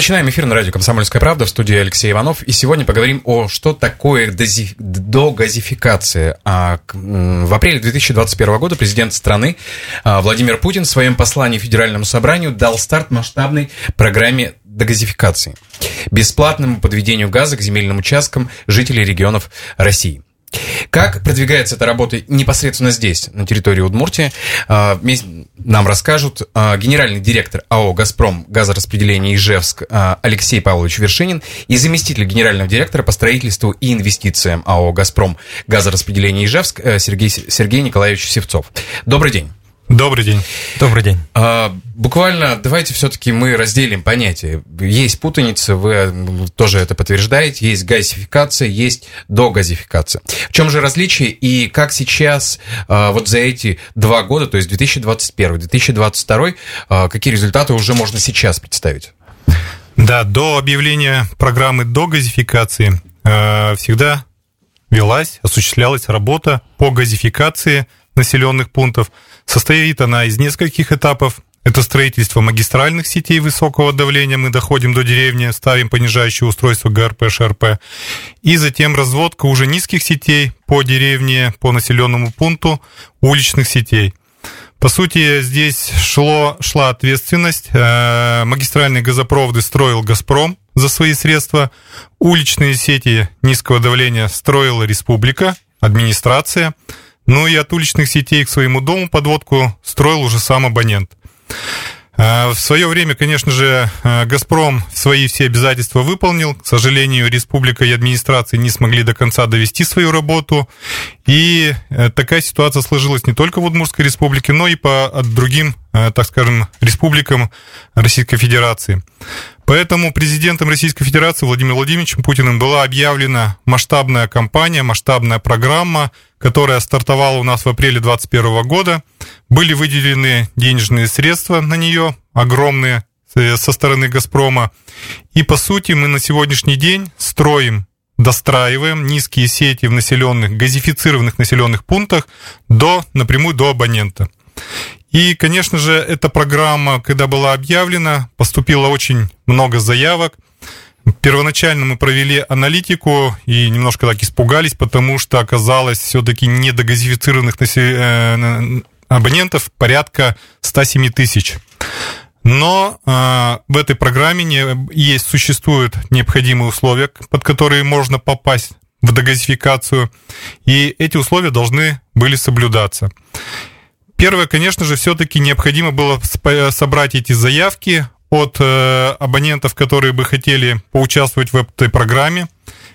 начинаем эфир на радио «Комсомольская правда» в студии Алексей Иванов. И сегодня поговорим о что такое дози... догазификация. А, в апреле 2021 года президент страны а, Владимир Путин в своем послании Федеральному собранию дал старт масштабной программе догазификации. Бесплатному подведению газа к земельным участкам жителей регионов России – как продвигается эта работа непосредственно здесь, на территории Удмуртии, а, нам расскажут а, генеральный директор АО «Газпром» газораспределения Ижевск а, Алексей Павлович Вершинин и заместитель генерального директора по строительству и инвестициям АО «Газпром» газораспределения Ижевск э, Сергей, Сергей Николаевич Севцов. Добрый день. Добрый день. Добрый день. А, буквально давайте все-таки мы разделим понятия. Есть путаница, вы тоже это подтверждаете, есть газификация, есть догазификация. В чем же различие и как сейчас а, вот за эти два года, то есть 2021-2022, а, какие результаты уже можно сейчас представить? Да, до объявления программы догазификации а, всегда велась, осуществлялась работа по газификации населенных пунктов – Состоит она из нескольких этапов. Это строительство магистральных сетей высокого давления. Мы доходим до деревни, ставим понижающее устройство ГРП, ШРП. И затем разводка уже низких сетей по деревне, по населенному пункту, уличных сетей. По сути, здесь шло, шла ответственность. Э, магистральные газопроводы строил «Газпром» за свои средства. Уличные сети низкого давления строила республика, администрация. Ну и от уличных сетей к своему дому подводку строил уже сам абонент. А, в свое время, конечно же, а, «Газпром» свои все обязательства выполнил. К сожалению, республика и администрация не смогли до конца довести свою работу. И э, такая ситуация сложилась не только в Удмуртской республике, но и по другим, э, так скажем, республикам Российской Федерации. Поэтому президентом Российской Федерации Владимиром Владимировичем Путиным была объявлена масштабная кампания, масштабная программа, которая стартовала у нас в апреле 2021 года. Были выделены денежные средства на нее, огромные, э, со стороны «Газпрома». И, по сути, мы на сегодняшний день строим достраиваем низкие сети в населенных, газифицированных населенных пунктах до, напрямую до абонента. И, конечно же, эта программа, когда была объявлена, поступило очень много заявок. Первоначально мы провели аналитику и немножко так испугались, потому что оказалось все-таки недогазифицированных э, абонентов порядка 107 тысяч. Но э, в этой программе не, есть, существуют необходимые условия, под которые можно попасть в догазификацию, и эти условия должны были соблюдаться. Первое, конечно же, все-таки необходимо было собрать эти заявки от э, абонентов, которые бы хотели поучаствовать в этой программе.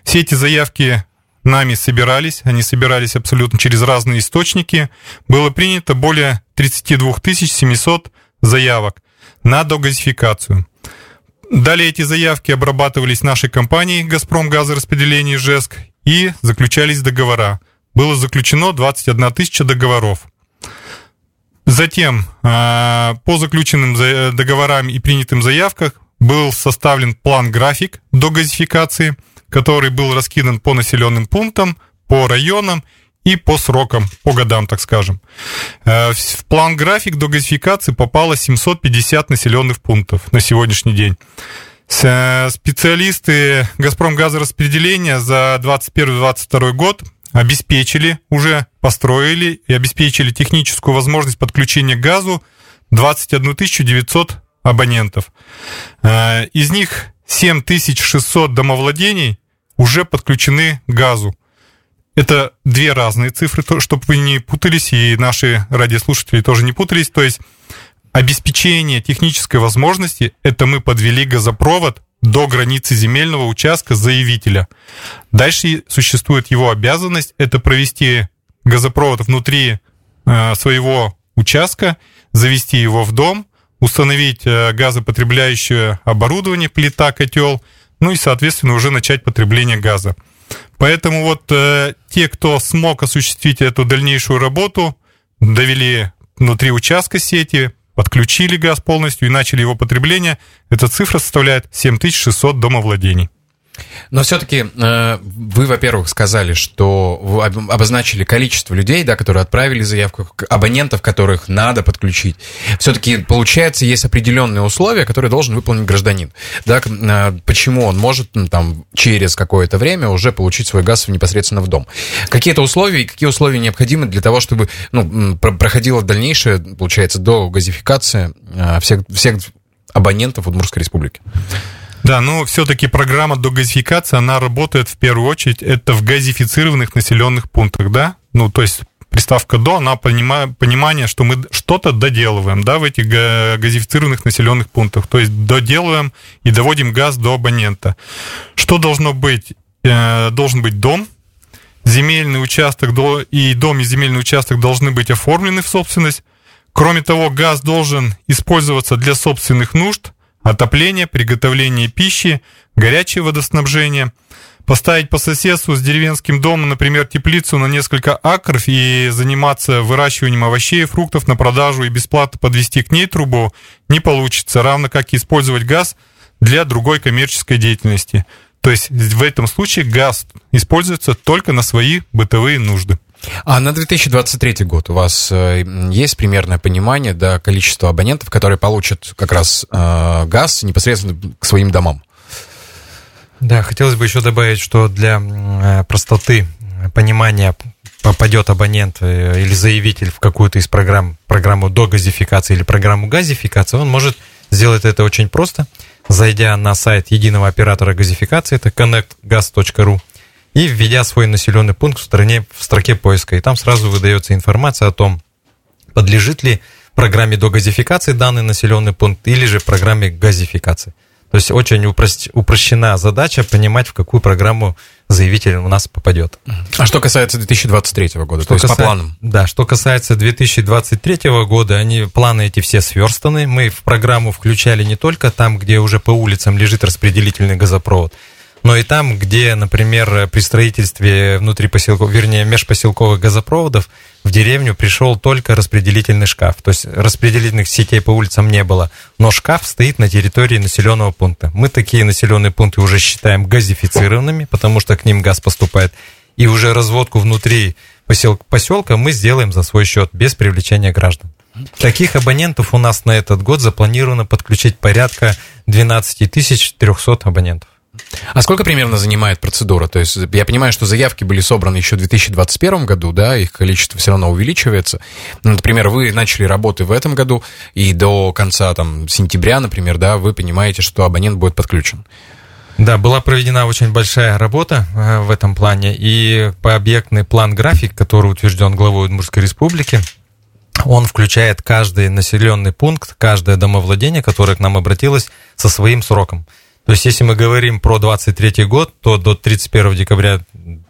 Все эти заявки нами собирались, они собирались абсолютно через разные источники. Было принято более 32 700 заявок на догазификацию. Далее эти заявки обрабатывались нашей компанией «Газпром газораспределение ЖЭСК» и заключались договора. Было заключено 21 тысяча договоров. Затем а, по заключенным договорам и принятым заявкам был составлен план-график до газификации, который был раскидан по населенным пунктам, по районам и по срокам, по годам, так скажем. А, в план-график до газификации попало 750 населенных пунктов на сегодняшний день. Специалисты «Газпром» газораспределения за 2021-2022 год обеспечили уже, построили и обеспечили техническую возможность подключения к газу 21 900 абонентов. Э, из них 7600 домовладений уже подключены к газу. Это две разные цифры, чтобы вы не путались, и наши радиослушатели тоже не путались. То есть обеспечение технической возможности, это мы подвели газопровод до границы земельного участка заявителя. Дальше существует его обязанность, это провести газопровод внутри э, своего участка, завести его в дом, установить э, газопотребляющее оборудование, плита, котел, ну и, соответственно, уже начать потребление газа. Поэтому вот э, те, кто смог осуществить эту дальнейшую работу, довели внутри участка сети, подключили газ полностью и начали его потребление, эта цифра составляет 7600 домовладений. Но все-таки э, вы, во-первых, сказали, что вы обозначили количество людей, да, которые отправили заявку, абонентов, которых надо подключить. Все-таки, получается, есть определенные условия, которые должен выполнить гражданин. Да, э, почему он может там, через какое-то время уже получить свой газ непосредственно в дом. Какие-то условия и какие условия необходимы для того, чтобы ну, проходила дальнейшая, получается, до газификации э, всех, всех абонентов Удмуртской республики? Да, но все-таки программа догазификации, она работает в первую очередь, это в газифицированных населенных пунктах, да? Ну, то есть приставка «до», она понимает, понимание, что мы что-то доделываем, да, в этих газифицированных населенных пунктах. То есть доделываем и доводим газ до абонента. Что должно быть? Э, должен быть дом, земельный участок и дом и земельный участок должны быть оформлены в собственность. Кроме того, газ должен использоваться для собственных нужд, отопление, приготовление пищи, горячее водоснабжение. Поставить по соседству с деревенским домом, например, теплицу на несколько акров и заниматься выращиванием овощей и фруктов на продажу и бесплатно подвести к ней трубу не получится, равно как и использовать газ для другой коммерческой деятельности. То есть в этом случае газ используется только на свои бытовые нужды. А на 2023 год у вас э, есть примерное понимание да, количества абонентов, которые получат как раз э, газ непосредственно к своим домам? Да, хотелось бы еще добавить, что для э, простоты понимания попадет абонент э, или заявитель в какую-то из программ, программу до газификации или программу газификации, он может сделать это очень просто, зайдя на сайт единого оператора газификации, это connectgas.ru, и введя свой населенный пункт в, стороне, в строке поиска. И там сразу выдается информация о том, подлежит ли программе до газификации данный населенный пункт или же программе газификации. То есть очень упрощена задача понимать, в какую программу заявитель у нас попадет. А что касается 2023 года, что то есть каса... по планам? Да, что касается 2023 года, они, планы эти все сверстаны. Мы в программу включали не только там, где уже по улицам лежит распределительный газопровод, но и там, где, например, при строительстве внутрипоселков, вернее, межпоселковых газопроводов в деревню пришел только распределительный шкаф. То есть распределительных сетей по улицам не было, но шкаф стоит на территории населенного пункта. Мы такие населенные пункты уже считаем газифицированными, потому что к ним газ поступает. И уже разводку внутри поселка мы сделаем за свой счет, без привлечения граждан. Таких абонентов у нас на этот год запланировано подключить порядка 12 300 абонентов. А сколько примерно занимает процедура? То есть я понимаю, что заявки были собраны еще в 2021 году, да, их количество все равно увеличивается. Ну, например, вы начали работы в этом году, и до конца там, сентября, например, да, вы понимаете, что абонент будет подключен. Да, была проведена очень большая работа э, в этом плане, и по объектный план-график, который утвержден главой Удмуртской республики, он включает каждый населенный пункт, каждое домовладение, которое к нам обратилось, со своим сроком. То есть, если мы говорим про 23 год, то до 31 декабря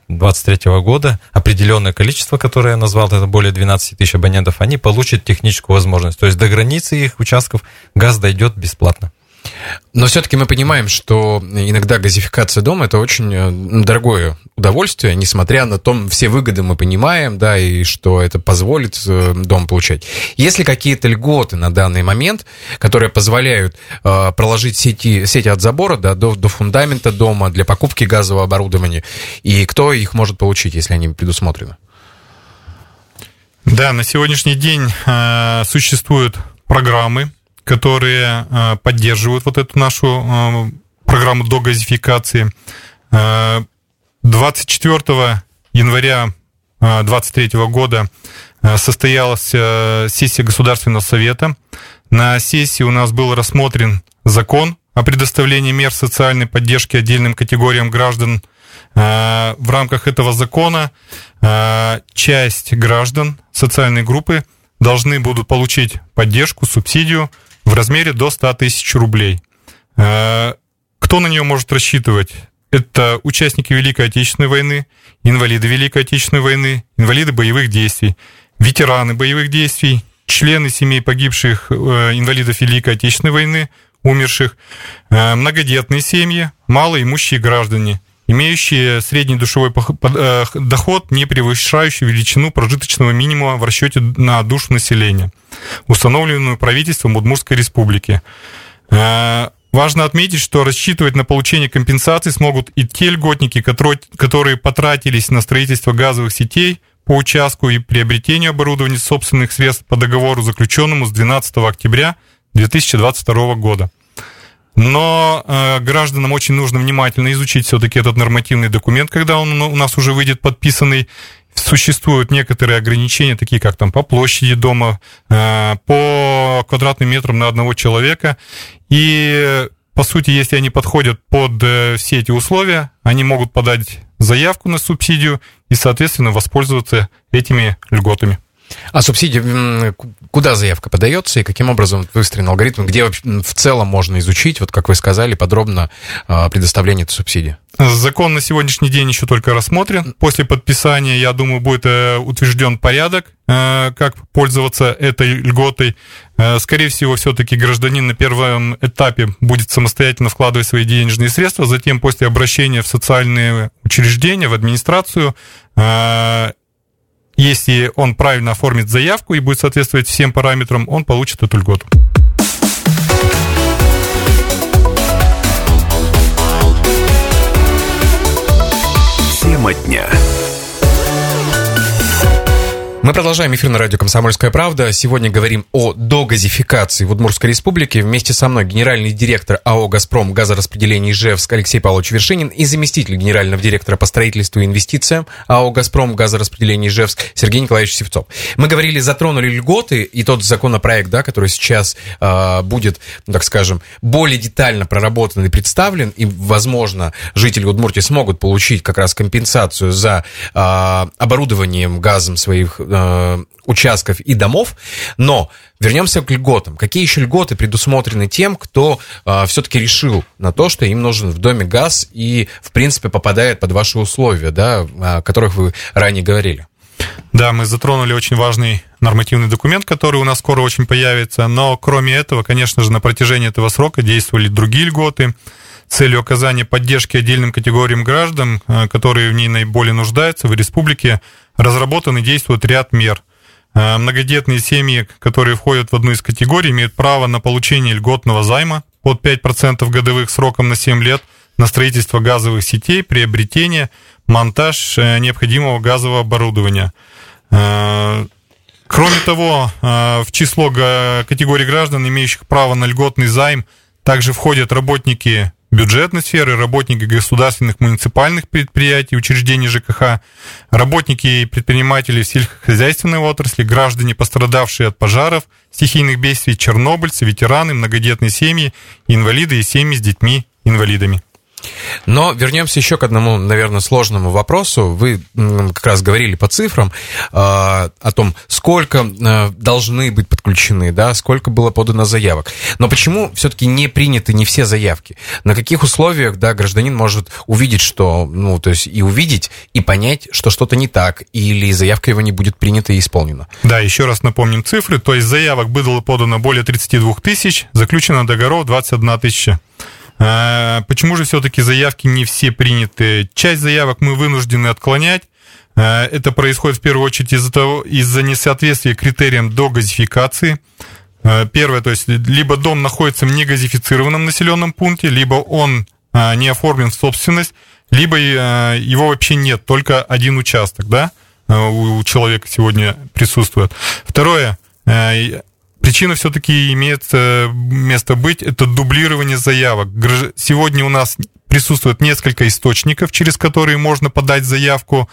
2023 года определенное количество, которое я назвал, это более 12 тысяч абонентов, они получат техническую возможность. То есть до границы их участков газ дойдет бесплатно. Но все-таки мы понимаем, что иногда газификация дома это очень э, дорогое удовольствие, несмотря на то, все выгоды мы понимаем, да, и что это позволит э, дом получать. Есть ли какие-то льготы на данный момент, которые позволяют э, проложить сети, сети от забора да, до, до фундамента дома для покупки газового оборудования, и кто их может получить, если они предусмотрены? Да, на сегодняшний день э, существуют программы которые э, поддерживают вот эту нашу э, программу до газификации. 24 э, января 2023 года состоялась сессия Государственного совета. На сессии у нас был рассмотрен закон о предоставлении мер социальной поддержки отдельным категориям граждан. В рамках этого закона часть граждан социальной группы должны будут получить поддержку, субсидию в размере до 100 тысяч рублей. Э, кто на нее может рассчитывать? Это участники Великой Отечественной войны, инвалиды Великой Отечественной войны, инвалиды боевых действий, ветераны боевых действий, члены семей погибших э, инвалидов Великой Отечественной войны, умерших, э, многодетные семьи, малоимущие граждане, имеющие средний душевой доход, не превышающий величину прожиточного минимума в расчете на душу населения – установленную правительством Удмуртской республики. Э, Важно отметить, что рассчитывать на получение компенсации смогут и те льготники, которые потратились на строительство газовых сетей по участку и приобретению оборудования собственных средств по договору, заключенному с 12 октября 2022 года. Но э, гражданам очень нужно внимательно изучить все-таки этот нормативный документ, когда он у нас уже выйдет подписанный. Существуют некоторые ограничения, такие как там по площади дома, э, по квадратным метрам на одного человека. И по сути, если они подходят под э, все эти условия, они могут подать заявку на субсидию и, соответственно, воспользоваться этими льготами. А субсидии, куда заявка подается и каким образом выстроен алгоритм, где в целом можно изучить, вот как вы сказали, подробно а, предоставление этой субсидии? Закон на сегодняшний день еще только рассмотрен. После подписания, я думаю, будет э, утвержден порядок, э, как пользоваться этой льготой. Э, скорее всего, все-таки гражданин на первом этапе будет самостоятельно вкладывать свои денежные средства, затем после обращения в социальные учреждения, в администрацию, если он правильно оформит заявку и будет соответствовать всем параметрам, он получит эту льготу. Тема дня. Мы продолжаем эфир на радио «Комсомольская правда». Сегодня говорим о догазификации в Удмуртской республике. Вместе со мной генеральный директор АО «Газпром» газораспределение Ижевск Алексей Павлович Вершинин и заместитель генерального директора по строительству и инвестициям АО «Газпром» газораспределение Ижевск Сергей Николаевич Севцов. Мы говорили, затронули льготы и тот законопроект, да, который сейчас э, будет, ну, так скажем, более детально проработан и представлен, и, возможно, жители Удмуртии смогут получить как раз компенсацию за э, оборудованием газом своих э, участков и домов, но вернемся к льготам. Какие еще льготы предусмотрены тем, кто э, все-таки решил на то, что им нужен в доме газ и, в принципе, попадает под ваши условия, да, о которых вы ранее говорили? Да, мы затронули очень важный нормативный документ, который у нас скоро очень появится, но кроме этого, конечно же, на протяжении этого срока действовали другие льготы целью оказания поддержки отдельным категориям граждан, э, которые в ней наиболее нуждаются, в республике разработан и действует ряд мер. Э, многодетные семьи, которые входят в одну из категорий, имеют право на получение льготного займа под 5% годовых сроком на 7 лет на строительство газовых сетей, приобретение, монтаж э, необходимого газового оборудования. Кроме того, в число категорий граждан, имеющих право на льготный займ, также входят работники бюджетной сферы, работники государственных муниципальных предприятий, учреждений ЖКХ, работники и предприниматели сельскохозяйственной отрасли, граждане, пострадавшие от пожаров, стихийных бедствий, чернобыльцы, ветераны, многодетные семьи, инвалиды и семьи с детьми-инвалидами. Но вернемся еще к одному, наверное, сложному вопросу. Вы как раз говорили по цифрам э, о том, сколько э, должны быть подключены, да, сколько было подано заявок. Но почему все-таки не приняты не все заявки? На каких условиях, да, гражданин может увидеть, что, ну, то есть и увидеть, и понять, что что-то не так, или заявка его не будет принята и исполнена? Да, еще раз напомним цифры. То есть заявок было подано более 32 тысяч, заключено договоров 21 тысяча. А, почему же все-таки заявки не все приняты? Часть заявок мы вынуждены отклонять. А, это происходит в первую очередь из-за того, из-за несоответствия критериям до газификации. А, первое, то есть либо дом находится в негазифицированном населенном пункте, либо он не оформлен в собственность, либо его вообще нет, только один участок, да, у человека сегодня присутствует. Второе, Причина все-таки имеет э, место быть, это дублирование заявок. Сегодня у нас присутствует несколько источников, через которые можно подать заявку.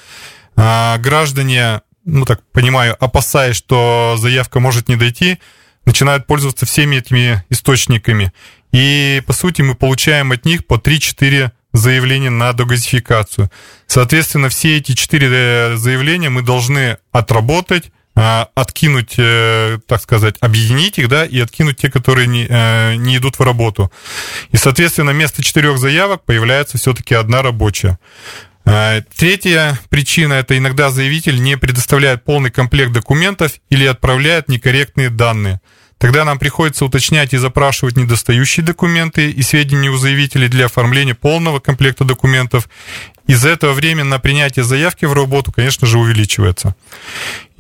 А, граждане, ну так понимаю, опасаясь, что заявка может не дойти, начинают пользоваться всеми этими источниками. И, по сути, мы получаем от них по 3-4 заявления на догазификацию. Соответственно, все эти четыре э, заявления мы должны отработать, откинуть, э, так сказать, объединить их, да, и откинуть те, которые не, э, не идут в работу. И, соответственно, вместо четырех заявок появляется все-таки одна рабочая. А, третья причина – это иногда заявитель не предоставляет полный комплект документов или отправляет некорректные данные. Тогда нам приходится уточнять и запрашивать недостающие документы и сведения у заявителей для оформления полного комплекта документов. Из-за этого время на принятие заявки в работу, конечно же, увеличивается.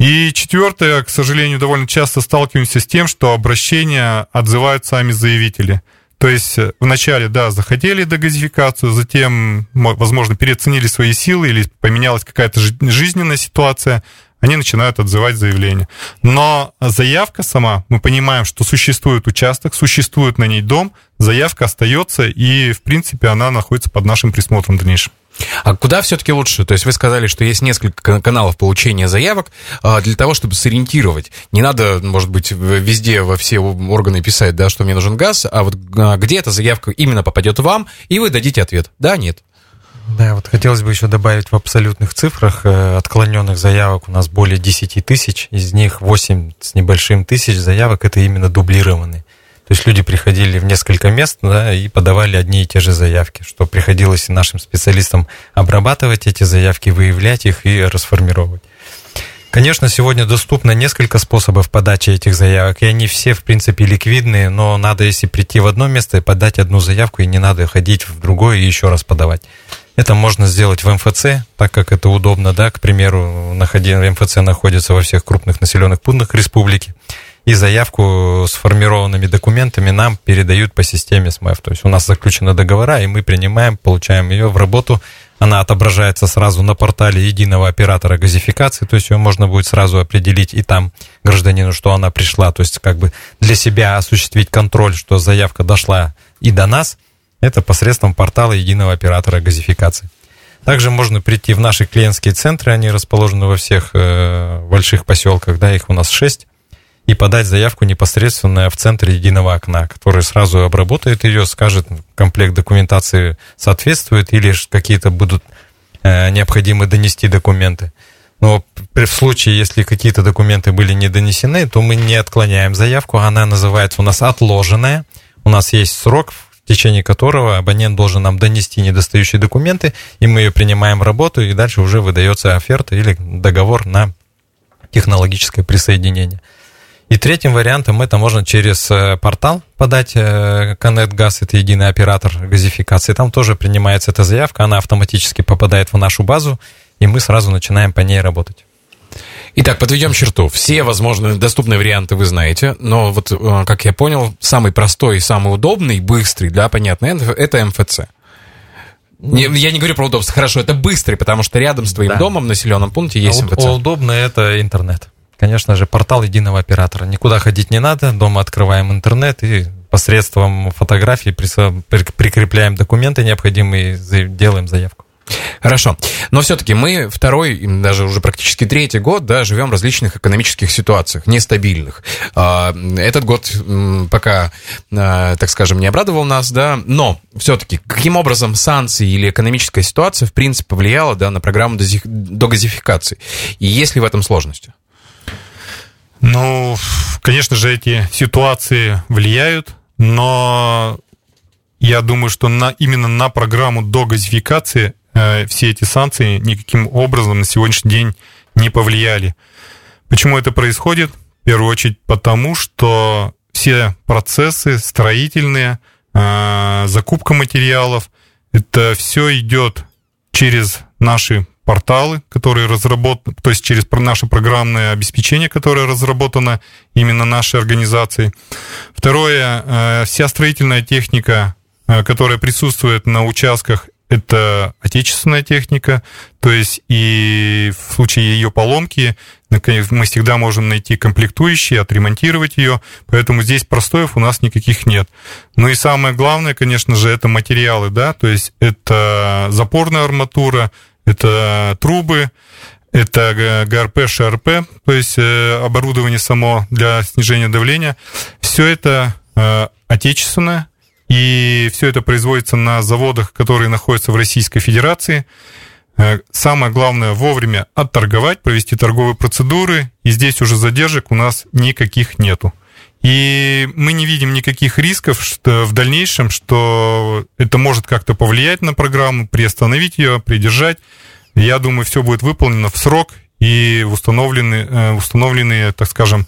И четвертое, к сожалению, довольно часто сталкиваемся с тем, что обращения отзывают сами заявители. То есть вначале, да, захотели дегазификацию, затем, возможно, переоценили свои силы или поменялась какая-то жизненная ситуация, они начинают отзывать заявление. Но заявка сама, мы понимаем, что существует участок, существует на ней дом, заявка остается, и, в принципе, она находится под нашим присмотром дальнейшим. А куда все-таки лучше? То есть вы сказали, что есть несколько каналов получения заявок а, для того, чтобы сориентировать. Не надо, может быть, везде во все органы писать, да, что мне нужен газ, а вот а, где эта заявка именно попадет вам, и вы дадите ответ. Да, нет. Да, вот хотелось бы еще добавить в абсолютных цифрах э, отклоненных заявок у нас более 10 тысяч, из них 8 с небольшим тысяч заявок это именно дублированные. То есть люди приходили в несколько мест да, и подавали одни и те же заявки, что приходилось нашим специалистам обрабатывать эти заявки, выявлять их и расформировать. Конечно, сегодня доступно несколько способов подачи этих заявок, и они все, в принципе, ликвидные, но надо, если прийти в одно место и подать одну заявку, и не надо ходить в другое и еще раз подавать. Это можно сделать в МФЦ, так как это удобно, да, к примеру, МФЦ находится во всех крупных населенных пунктах республики, и заявку с формированными документами нам передают по системе СМЭФ. То есть у нас заключены договора, и мы принимаем, получаем ее в работу. Она отображается сразу на портале единого оператора газификации, то есть ее можно будет сразу определить и там гражданину, что она пришла. То есть как бы для себя осуществить контроль, что заявка дошла и до нас – это посредством портала единого оператора газификации. Также можно прийти в наши клиентские центры, они расположены во всех э, больших поселках, да, их у нас шесть, и подать заявку непосредственно в центре единого окна, который сразу обработает ее, скажет, комплект документации соответствует или какие-то будут э, необходимы донести документы. Но в случае, если какие-то документы были не донесены, то мы не отклоняем заявку, она называется у нас отложенная. У нас есть срок, в течение которого абонент должен нам донести недостающие документы, и мы ее принимаем в работу, и дальше уже выдается оферта или договор на технологическое присоединение. И третьим вариантом это можно через э, портал подать э, Connect Gas, это единый оператор газификации. Там тоже принимается эта заявка, она автоматически попадает в нашу базу, и мы сразу начинаем по ней работать. Итак, подведем черту. Все возможные доступные варианты вы знаете, но вот, э, как я понял, самый простой, самый удобный, быстрый, да, понятно, это МФЦ. Не, я не говорю про удобство. Хорошо, это быстрый, потому что рядом с твоим да. домом в населенном пункте есть а МФЦ. Удобно это интернет. Конечно же, портал единого оператора. Никуда ходить не надо. Дома открываем интернет и посредством фотографий прикрепляем документы необходимые, делаем заявку. Хорошо. Но все-таки мы второй, даже уже практически третий год, да, живем в различных экономических ситуациях, нестабильных. А, этот год пока, а, так скажем, не обрадовал нас, да, но все-таки каким образом санкции или экономическая ситуация, в принципе, повлияла, да, на программу догазификации? И есть ли в этом сложности? Ну, конечно же, эти ситуации влияют, но я думаю, что на, именно на программу догазификации Э, все эти санкции никаким образом на сегодняшний день не повлияли. Почему это происходит? В первую очередь потому, что все процессы строительные, э, закупка материалов, это все идет через наши порталы, которые разработаны, то есть через наше программное обеспечение, которое разработано именно нашей организацией. Второе, э, вся строительная техника, которая присутствует на участках, это отечественная техника, то есть и в случае ее поломки мы всегда можем найти комплектующие, отремонтировать ее, поэтому здесь простоев у нас никаких нет. Ну и самое главное, конечно же, это материалы, да, то есть это запорная арматура, это трубы, это ГРП, ШРП, то есть э, оборудование само для снижения давления. Все это э, отечественное, и все это производится на заводах, которые находятся в Российской Федерации. Э, самое главное вовремя отторговать, провести торговые процедуры, и здесь уже задержек у нас никаких нету. И мы не видим никаких рисков что в дальнейшем, что это может как-то повлиять на программу, приостановить ее, придержать. Я думаю, все будет выполнено в срок и установлены, э, установленные, так скажем,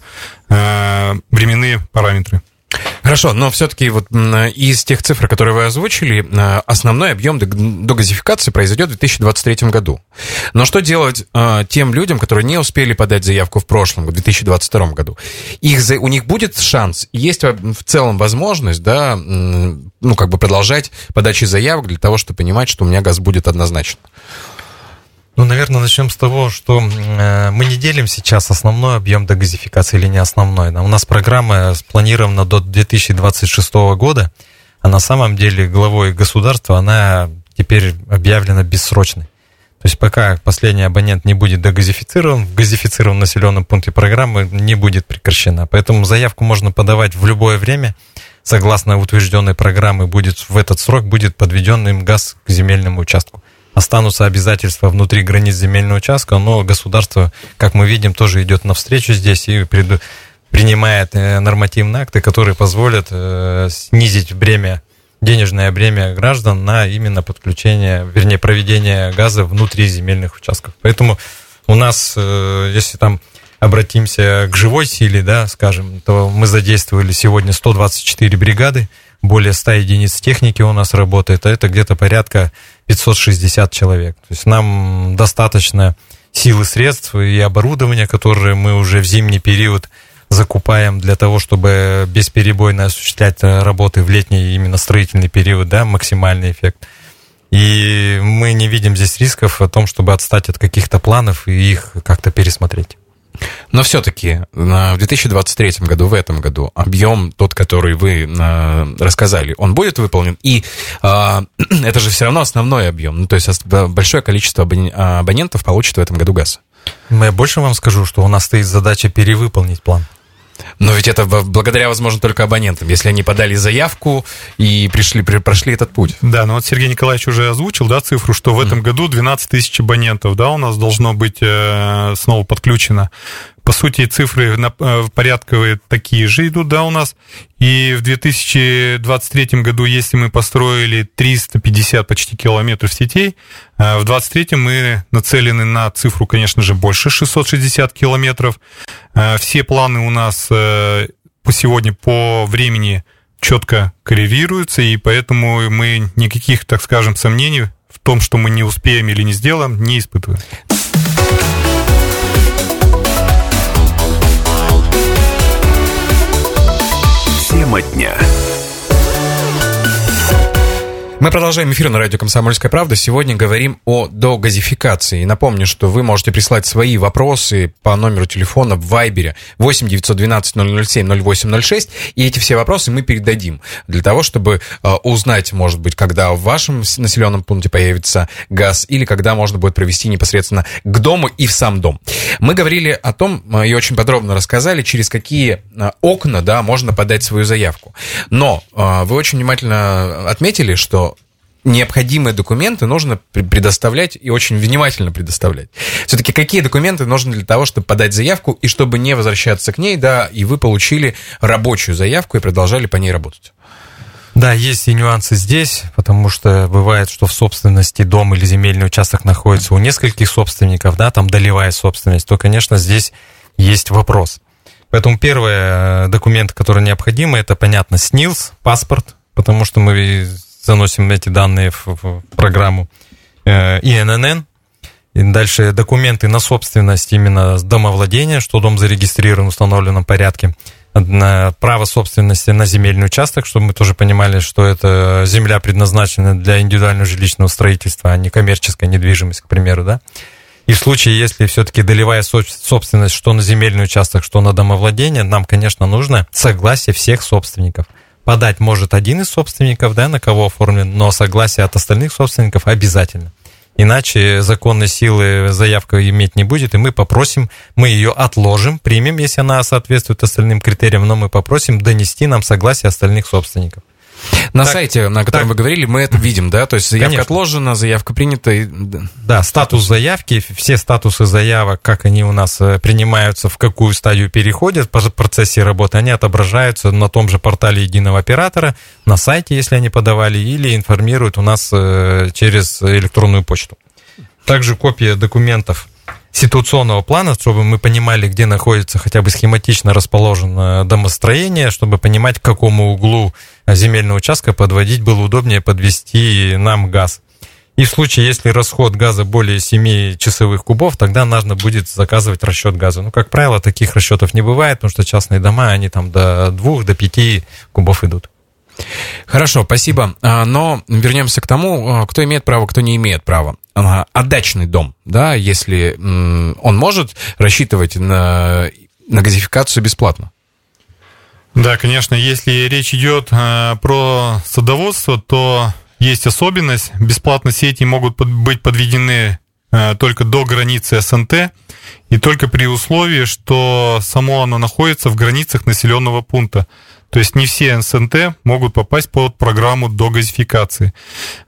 э, временные параметры. Хорошо, но все-таки вот из тех цифр, которые вы озвучили, основной объем догазификации произойдет в 2023 году. Но что делать э, тем людям, которые не успели подать заявку в прошлом, в 2022 году? Их, у них будет шанс, есть в целом возможность, да, ну, как бы продолжать подачи заявок для того, чтобы понимать, что у меня газ будет однозначно? Ну, наверное, начнем с того, что э, мы не делим сейчас основной объем дегазификации или не основной. У нас программа спланирована до 2026 года, а на самом деле главой государства она теперь объявлена бессрочной. То есть пока последний абонент не будет дегазифицирован, в газифицированном населенном пункте программы не будет прекращена. Поэтому заявку можно подавать в любое время. Согласно утвержденной программы, будет в этот срок будет подведен им газ к земельному участку останутся обязательства внутри границ земельного участка, но государство, как мы видим, тоже идет навстречу здесь и пред, принимает э, нормативные акты, которые позволят э, снизить бремя денежное бремя граждан на именно подключение, вернее, проведение газа внутри земельных участков. Поэтому у нас, э, если там обратимся к живой силе, да, скажем, то мы задействовали сегодня 124 бригады, более 100 единиц техники у нас работает, а это где-то порядка 560 человек. То есть нам достаточно силы средств и оборудования, которые мы уже в зимний период закупаем для того, чтобы бесперебойно осуществлять работы в летний именно строительный период, да, максимальный эффект. И мы не видим здесь рисков о том, чтобы отстать от каких-то планов и их как-то пересмотреть. Но все-таки в 2023 году, в этом году, объем тот, который вы э, рассказали, он будет выполнен? И э, это же все равно основной объем. Ну, то есть большое количество абонентов получит в этом году газ. Я больше вам скажу, что у нас стоит задача перевыполнить план. Но ведь это благодаря, возможно, только абонентам, если они подали заявку и пришли, прошли этот путь. Да, ну вот Сергей Николаевич уже озвучил, да, цифру, что в этом году 12 тысяч абонентов, да, у нас должно быть э, снова подключено. По сути, цифры на, э, порядковые такие же идут, да, у нас. И в 2023 году, если мы построили 350 почти километров сетей, э, в 2023 мы нацелены на цифру, конечно же, больше 660 километров. Э, все планы у нас по сегодня по времени четко коррелируются, и поэтому мы никаких, так скажем, сомнений в том, что мы не успеем или не сделаем, не испытываем. Тема дня. Мы продолжаем эфир на радио «Комсомольская правда». Сегодня говорим о догазификации. И напомню, что вы можете прислать свои вопросы по номеру телефона в Вайбере 8 912 007 0806. И эти все вопросы мы передадим для того, чтобы э, узнать, может быть, когда в вашем населенном пункте появится газ или когда можно будет провести непосредственно к дому и в сам дом. Мы говорили о том э, и очень подробно рассказали, через какие э, окна да, можно подать свою заявку. Но вы очень внимательно отметили, что необходимые документы нужно предоставлять и очень внимательно предоставлять. Все-таки какие документы нужны для того, чтобы подать заявку и чтобы не возвращаться к ней, да, и вы получили рабочую заявку и продолжали по ней работать? Да, есть и нюансы здесь, потому что бывает, что в собственности дом или земельный участок находится у нескольких собственников, да, там долевая собственность, то, конечно, здесь есть вопрос. Поэтому первый э, документ, который необходим, это, понятно, СНИЛС, паспорт, потому что мы заносим эти данные в, в программу э, ИНН. И дальше документы на собственность именно с домовладения, что дом зарегистрирован в установленном порядке. На право собственности на земельный участок, чтобы мы тоже понимали, что это земля предназначена для индивидуального жилищного строительства, а не коммерческая недвижимость, к примеру, да. И в случае, если все-таки долевая собственность, что на земельный участок, что на домовладение, нам, конечно, нужно согласие всех собственников – подать может один из собственников, да, на кого оформлен, но согласие от остальных собственников обязательно. Иначе законной силы заявка иметь не будет, и мы попросим, мы ее отложим, примем, если она соответствует остальным критериям, но мы попросим донести нам согласие остальных собственников. На так, сайте, на котором так. вы говорили, мы это видим, да? То есть заявка Конечно. отложена, заявка принята. И... Да, статус заявки, все статусы заявок, как они у нас э, принимаются, в какую стадию переходят по процессе работы, они отображаются на том же портале единого оператора, на сайте, если они подавали, или информируют у нас э, через электронную почту. Также копия документов ситуационного плана, чтобы мы понимали, где находится хотя бы схематично расположено домостроение, чтобы понимать, к какому углу земельного участка подводить было удобнее подвести нам газ. И в случае, если расход газа более 7 часовых кубов, тогда нужно будет заказывать расчет газа. Ну, как правило, таких расчетов не бывает, потому что частные дома, они там до 2, до 5 кубов идут. Хорошо, спасибо. А, но вернемся к тому, а, кто имеет право, кто не имеет права. Отдачный дом, да, если он может рассчитывать на, на газификацию бесплатно. Да, конечно, если речь идет а, про садоводство, то есть особенность. Бесплатно сети могут быть подведены только до границы СНТ и только при условии, что само оно находится в границах населенного пункта. То есть не все СНТ могут попасть под программу догазификации.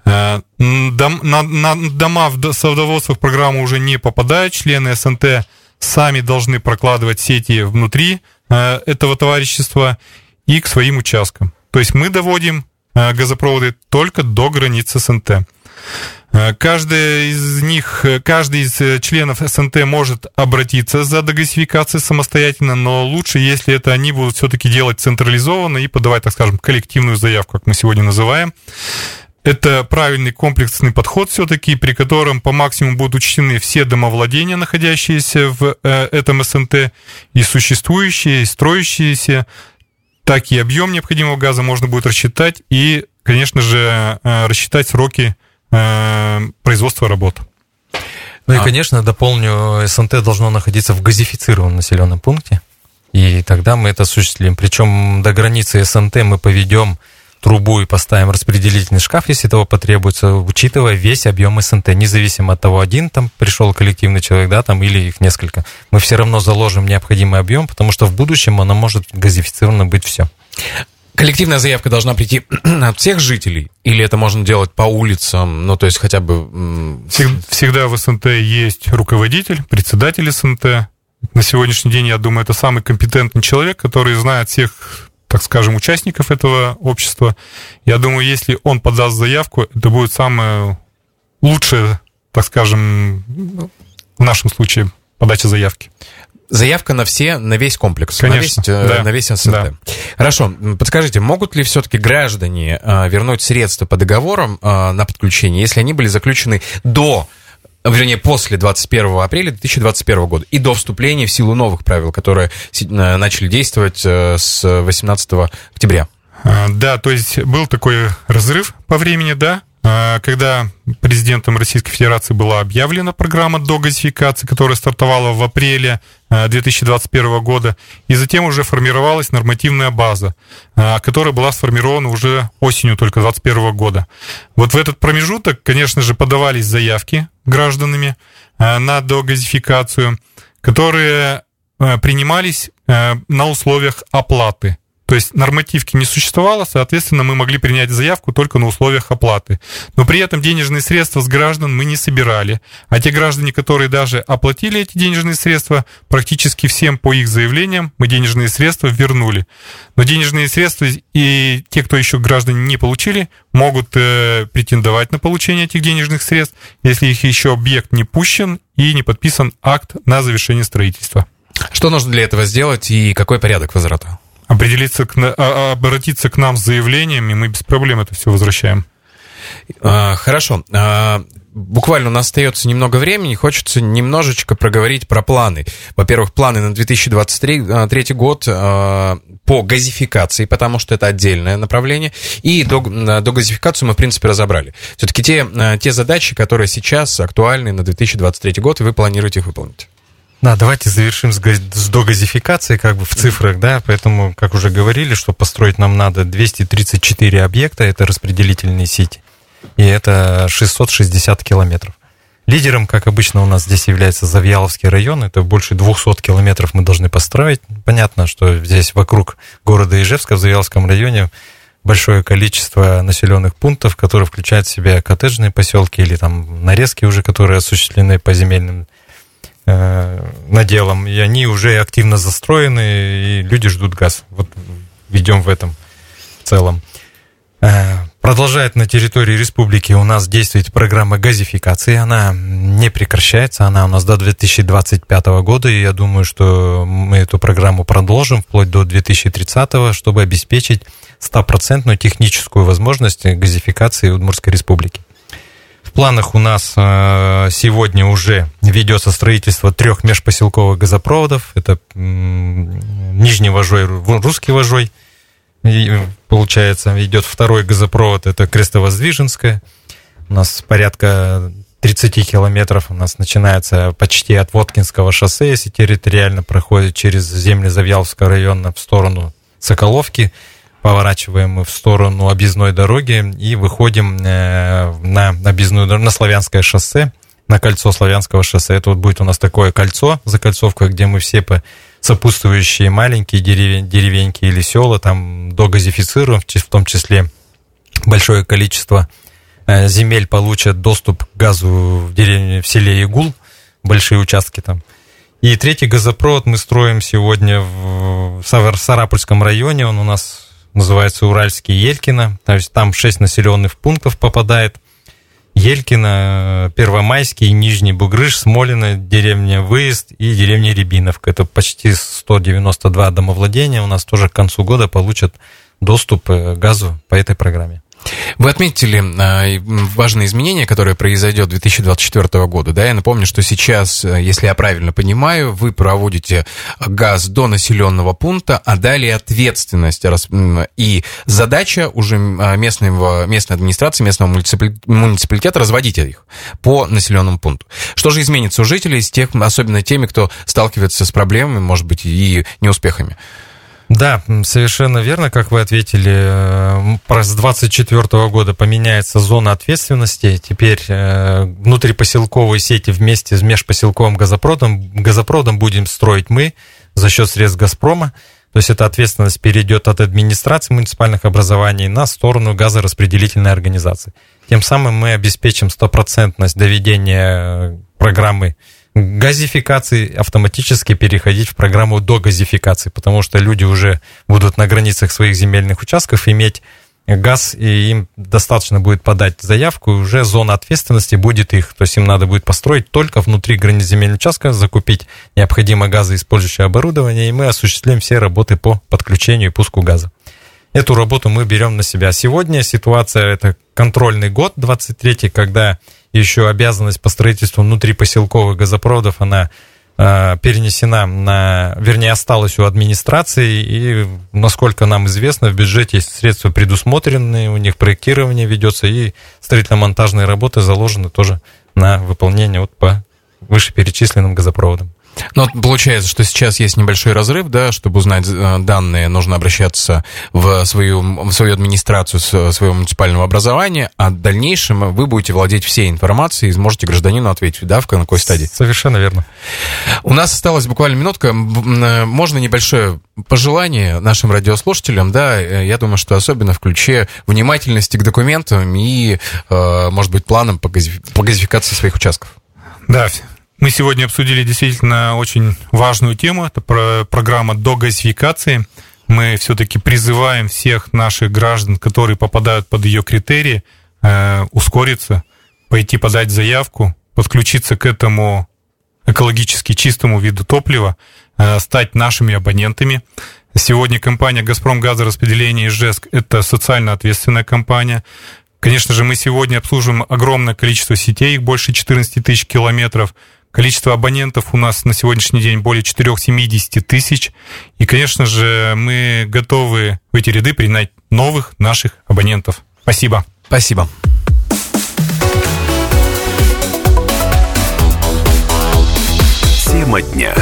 Э, дом, на, дома в садоводствах в программу уже не попадают. Члены СНТ сами должны прокладывать сети внутри э, этого товарищества и к своим участкам. То есть мы доводим э, газопроводы только до границы СНТ. Э, каждый из них, э, каждый из э, членов СНТ может обратиться за догасификацией самостоятельно, но лучше, если это они будут все-таки делать централизованно и подавать, так скажем, коллективную заявку, как мы сегодня называем. Это правильный комплексный подход все-таки, при котором по максимуму будут учтены все домовладения, находящиеся в э, этом СНТ, и существующие, и строящиеся, так и объем необходимого газа можно будет рассчитать и, конечно же, э, рассчитать сроки Э, производства работ. Ну и, а. конечно, дополню, СНТ должно находиться в газифицированном населенном пункте, и тогда мы это осуществим. Причем до границы СНТ мы поведем трубу и поставим распределительный шкаф, если того потребуется, учитывая весь объем СНТ, независимо от того, один там пришел коллективный человек, да, там, или их несколько. Мы все равно заложим необходимый объем, потому что в будущем оно может газифицировано быть все. Коллективная заявка должна прийти от всех жителей? Или это можно делать по улицам? Ну, то есть хотя бы... Всегда в СНТ есть руководитель, председатель СНТ. На сегодняшний день, я думаю, это самый компетентный человек, который знает всех, так скажем, участников этого общества. Я думаю, если он подаст заявку, это будет самое лучшее, так скажем, в нашем случае, подача заявки. Заявка на все, на весь комплекс, Конечно, на весь, э, да. на весь СНТ. Да. Хорошо, подскажите, могут ли все-таки граждане э, вернуть средства по договорам э, на подключение, если они были заключены до вернее, после 21 апреля 2021 года и до вступления в силу новых правил, которые начали действовать с 18 октября. Да, то есть был такой разрыв по времени, да, а, когда президентом Российской Федерации была объявлена программа догазификации, которая стартовала в апреле 2021 а, года, и затем уже формировалась нормативная база, а, которая была сформирована уже осенью только 2021 года. Вот в этот промежуток, конечно же, подавались заявки гражданами на догазификацию, которые принимались на условиях оплаты то есть нормативки не существовало, соответственно, мы могли принять заявку только на условиях оплаты. Но при этом денежные средства с граждан мы не собирали. А те граждане, которые даже оплатили эти денежные средства, практически всем по их заявлениям мы денежные средства вернули. Но денежные средства и те, кто еще граждане не получили, могут э, претендовать на получение этих денежных средств, если их еще объект не пущен и не подписан акт на завершение строительства. Что нужно для этого сделать и какой порядок возврата? Определиться, к, а, а, обратиться к нам с заявлениями, мы без проблем это все возвращаем. А, хорошо. Буквально у нас остается немного времени, хочется немножечко проговорить про планы. Во-первых, планы на 2023 год по газификации, потому что это отдельное направление, и до, до газификацию мы, в принципе, разобрали. Все-таки те, те задачи, которые сейчас актуальны на 2023 год, и вы планируете их выполнить. Да, давайте завершим с, с догазификацией как бы в цифрах, да, поэтому, как уже говорили, что построить нам надо 234 объекта, это распределительные сети, и это 660 километров. Лидером, как обычно, у нас здесь является Завьяловский район. Это больше 200 километров мы должны построить. Понятно, что здесь вокруг города Ижевска, в Завьяловском районе, большое количество населенных пунктов, которые включают в себя коттеджные поселки или там нарезки уже, которые осуществлены по земельным наделом, и они уже активно застроены, и люди ждут газ. Вот ведем в этом в целом. Э, Продолжает на территории республики у нас действовать программа газификации. Она не прекращается, она у нас до 2025 года, и я думаю, что мы эту программу продолжим вплоть до 2030, чтобы обеспечить стопроцентную техническую возможность газификации Удмуртской республики. Планах у нас э, сегодня уже ведется строительство трех межпоселковых газопроводов. Это Нижний Вожой, Русский Вожой. И, получается, идет второй газопровод, это Крестово-Воздвиженская. У нас порядка 30 километров у нас начинается почти от Воткинского шоссе, если территориально проходит через земли Завьяловского района в сторону Соколовки поворачиваем мы в сторону объездной дороги и выходим э, на объездную на Славянское шоссе, на кольцо Славянского шоссе. Это вот будет у нас такое кольцо, закольцовка, где мы все по сопутствующие маленькие деревень, деревеньки или села там догазифицируем, в том числе большое количество э, земель получат доступ к газу в деревне, в селе Игул, большие участки там. И третий газопровод мы строим сегодня в Сарапульском районе, он у нас называется Уральский Елькино. То есть там 6 населенных пунктов попадает. Елькино, Первомайский, Нижний Бугрыш, Смолино, деревня Выезд и деревня Рябиновка. Это почти 192 домовладения. У нас тоже к концу года получат доступ э, к газу по этой программе. Вы отметили э, важные изменения, которые произойдет 2024 года. Да, я напомню, что сейчас, э, если я правильно понимаю, вы проводите газ до населенного пункта, а далее ответственность и задача уже э, местного, местной администрации, местного муниципалитета разводить их по населенному пункту. Что же изменится у жителей, с тех, особенно теми, кто сталкивается с проблемами, может быть, и неуспехами? Да, совершенно верно, как вы ответили. Э, с 24 года поменяется зона ответственности. Теперь э, внутрипоселковые сети вместе с межпоселковым газопроводом, газопроводом будем строить мы за счет средств «Газпрома». То есть эта ответственность перейдет от администрации муниципальных образований на сторону газораспределительной организации. Тем самым мы обеспечим стопроцентность доведения э, программы газификации автоматически переходить в программу до газификации, потому что люди уже будут на границах своих земельных участков иметь газ, и им достаточно будет подать заявку, и уже зона ответственности будет их. То есть им надо будет построить только внутри границ земельного участка, закупить необходимое газоиспользующее оборудование, и мы осуществим все работы по подключению и пуску газа. Эту работу мы берем на себя. Сегодня ситуация, это контрольный год, 23 когда еще обязанность по строительству внутрипоселковых газопроводов, она э, перенесена на, вернее, осталась у администрации, и, насколько нам известно, в бюджете средства предусмотрены, у них проектирование ведется, и строительно-монтажные работы заложены тоже на выполнение вот по вышеперечисленным газопроводам. Но получается, что сейчас есть небольшой разрыв, да, чтобы узнать э, данные, нужно обращаться в свою, в свою администрацию своего муниципального образования, а в дальнейшем вы будете владеть всей информацией и сможете гражданину ответить, да, в какой стадии. Совершенно верно. У нас осталась буквально минутка. Э, можно небольшое пожелание нашим радиослушателям, да, э, я думаю, что особенно в ключе внимательности к документам и, может быть, планам по газификации своих участков. Да, мы сегодня обсудили действительно очень важную тему. Это про программа догазификации. Мы все-таки призываем всех наших граждан, которые попадают под ее критерии, э, ускориться, пойти подать заявку, подключиться к этому экологически чистому виду топлива, э, стать нашими абонентами. Сегодня компания «Газпром газораспределение» Ижевск – это социально ответственная компания. Конечно же, мы сегодня обслуживаем огромное количество сетей, их больше 14 тысяч километров – Количество абонентов у нас на сегодняшний день более 470 тысяч. И, конечно же, мы готовы в эти ряды принять новых наших абонентов. Спасибо. Спасибо. Тема дня.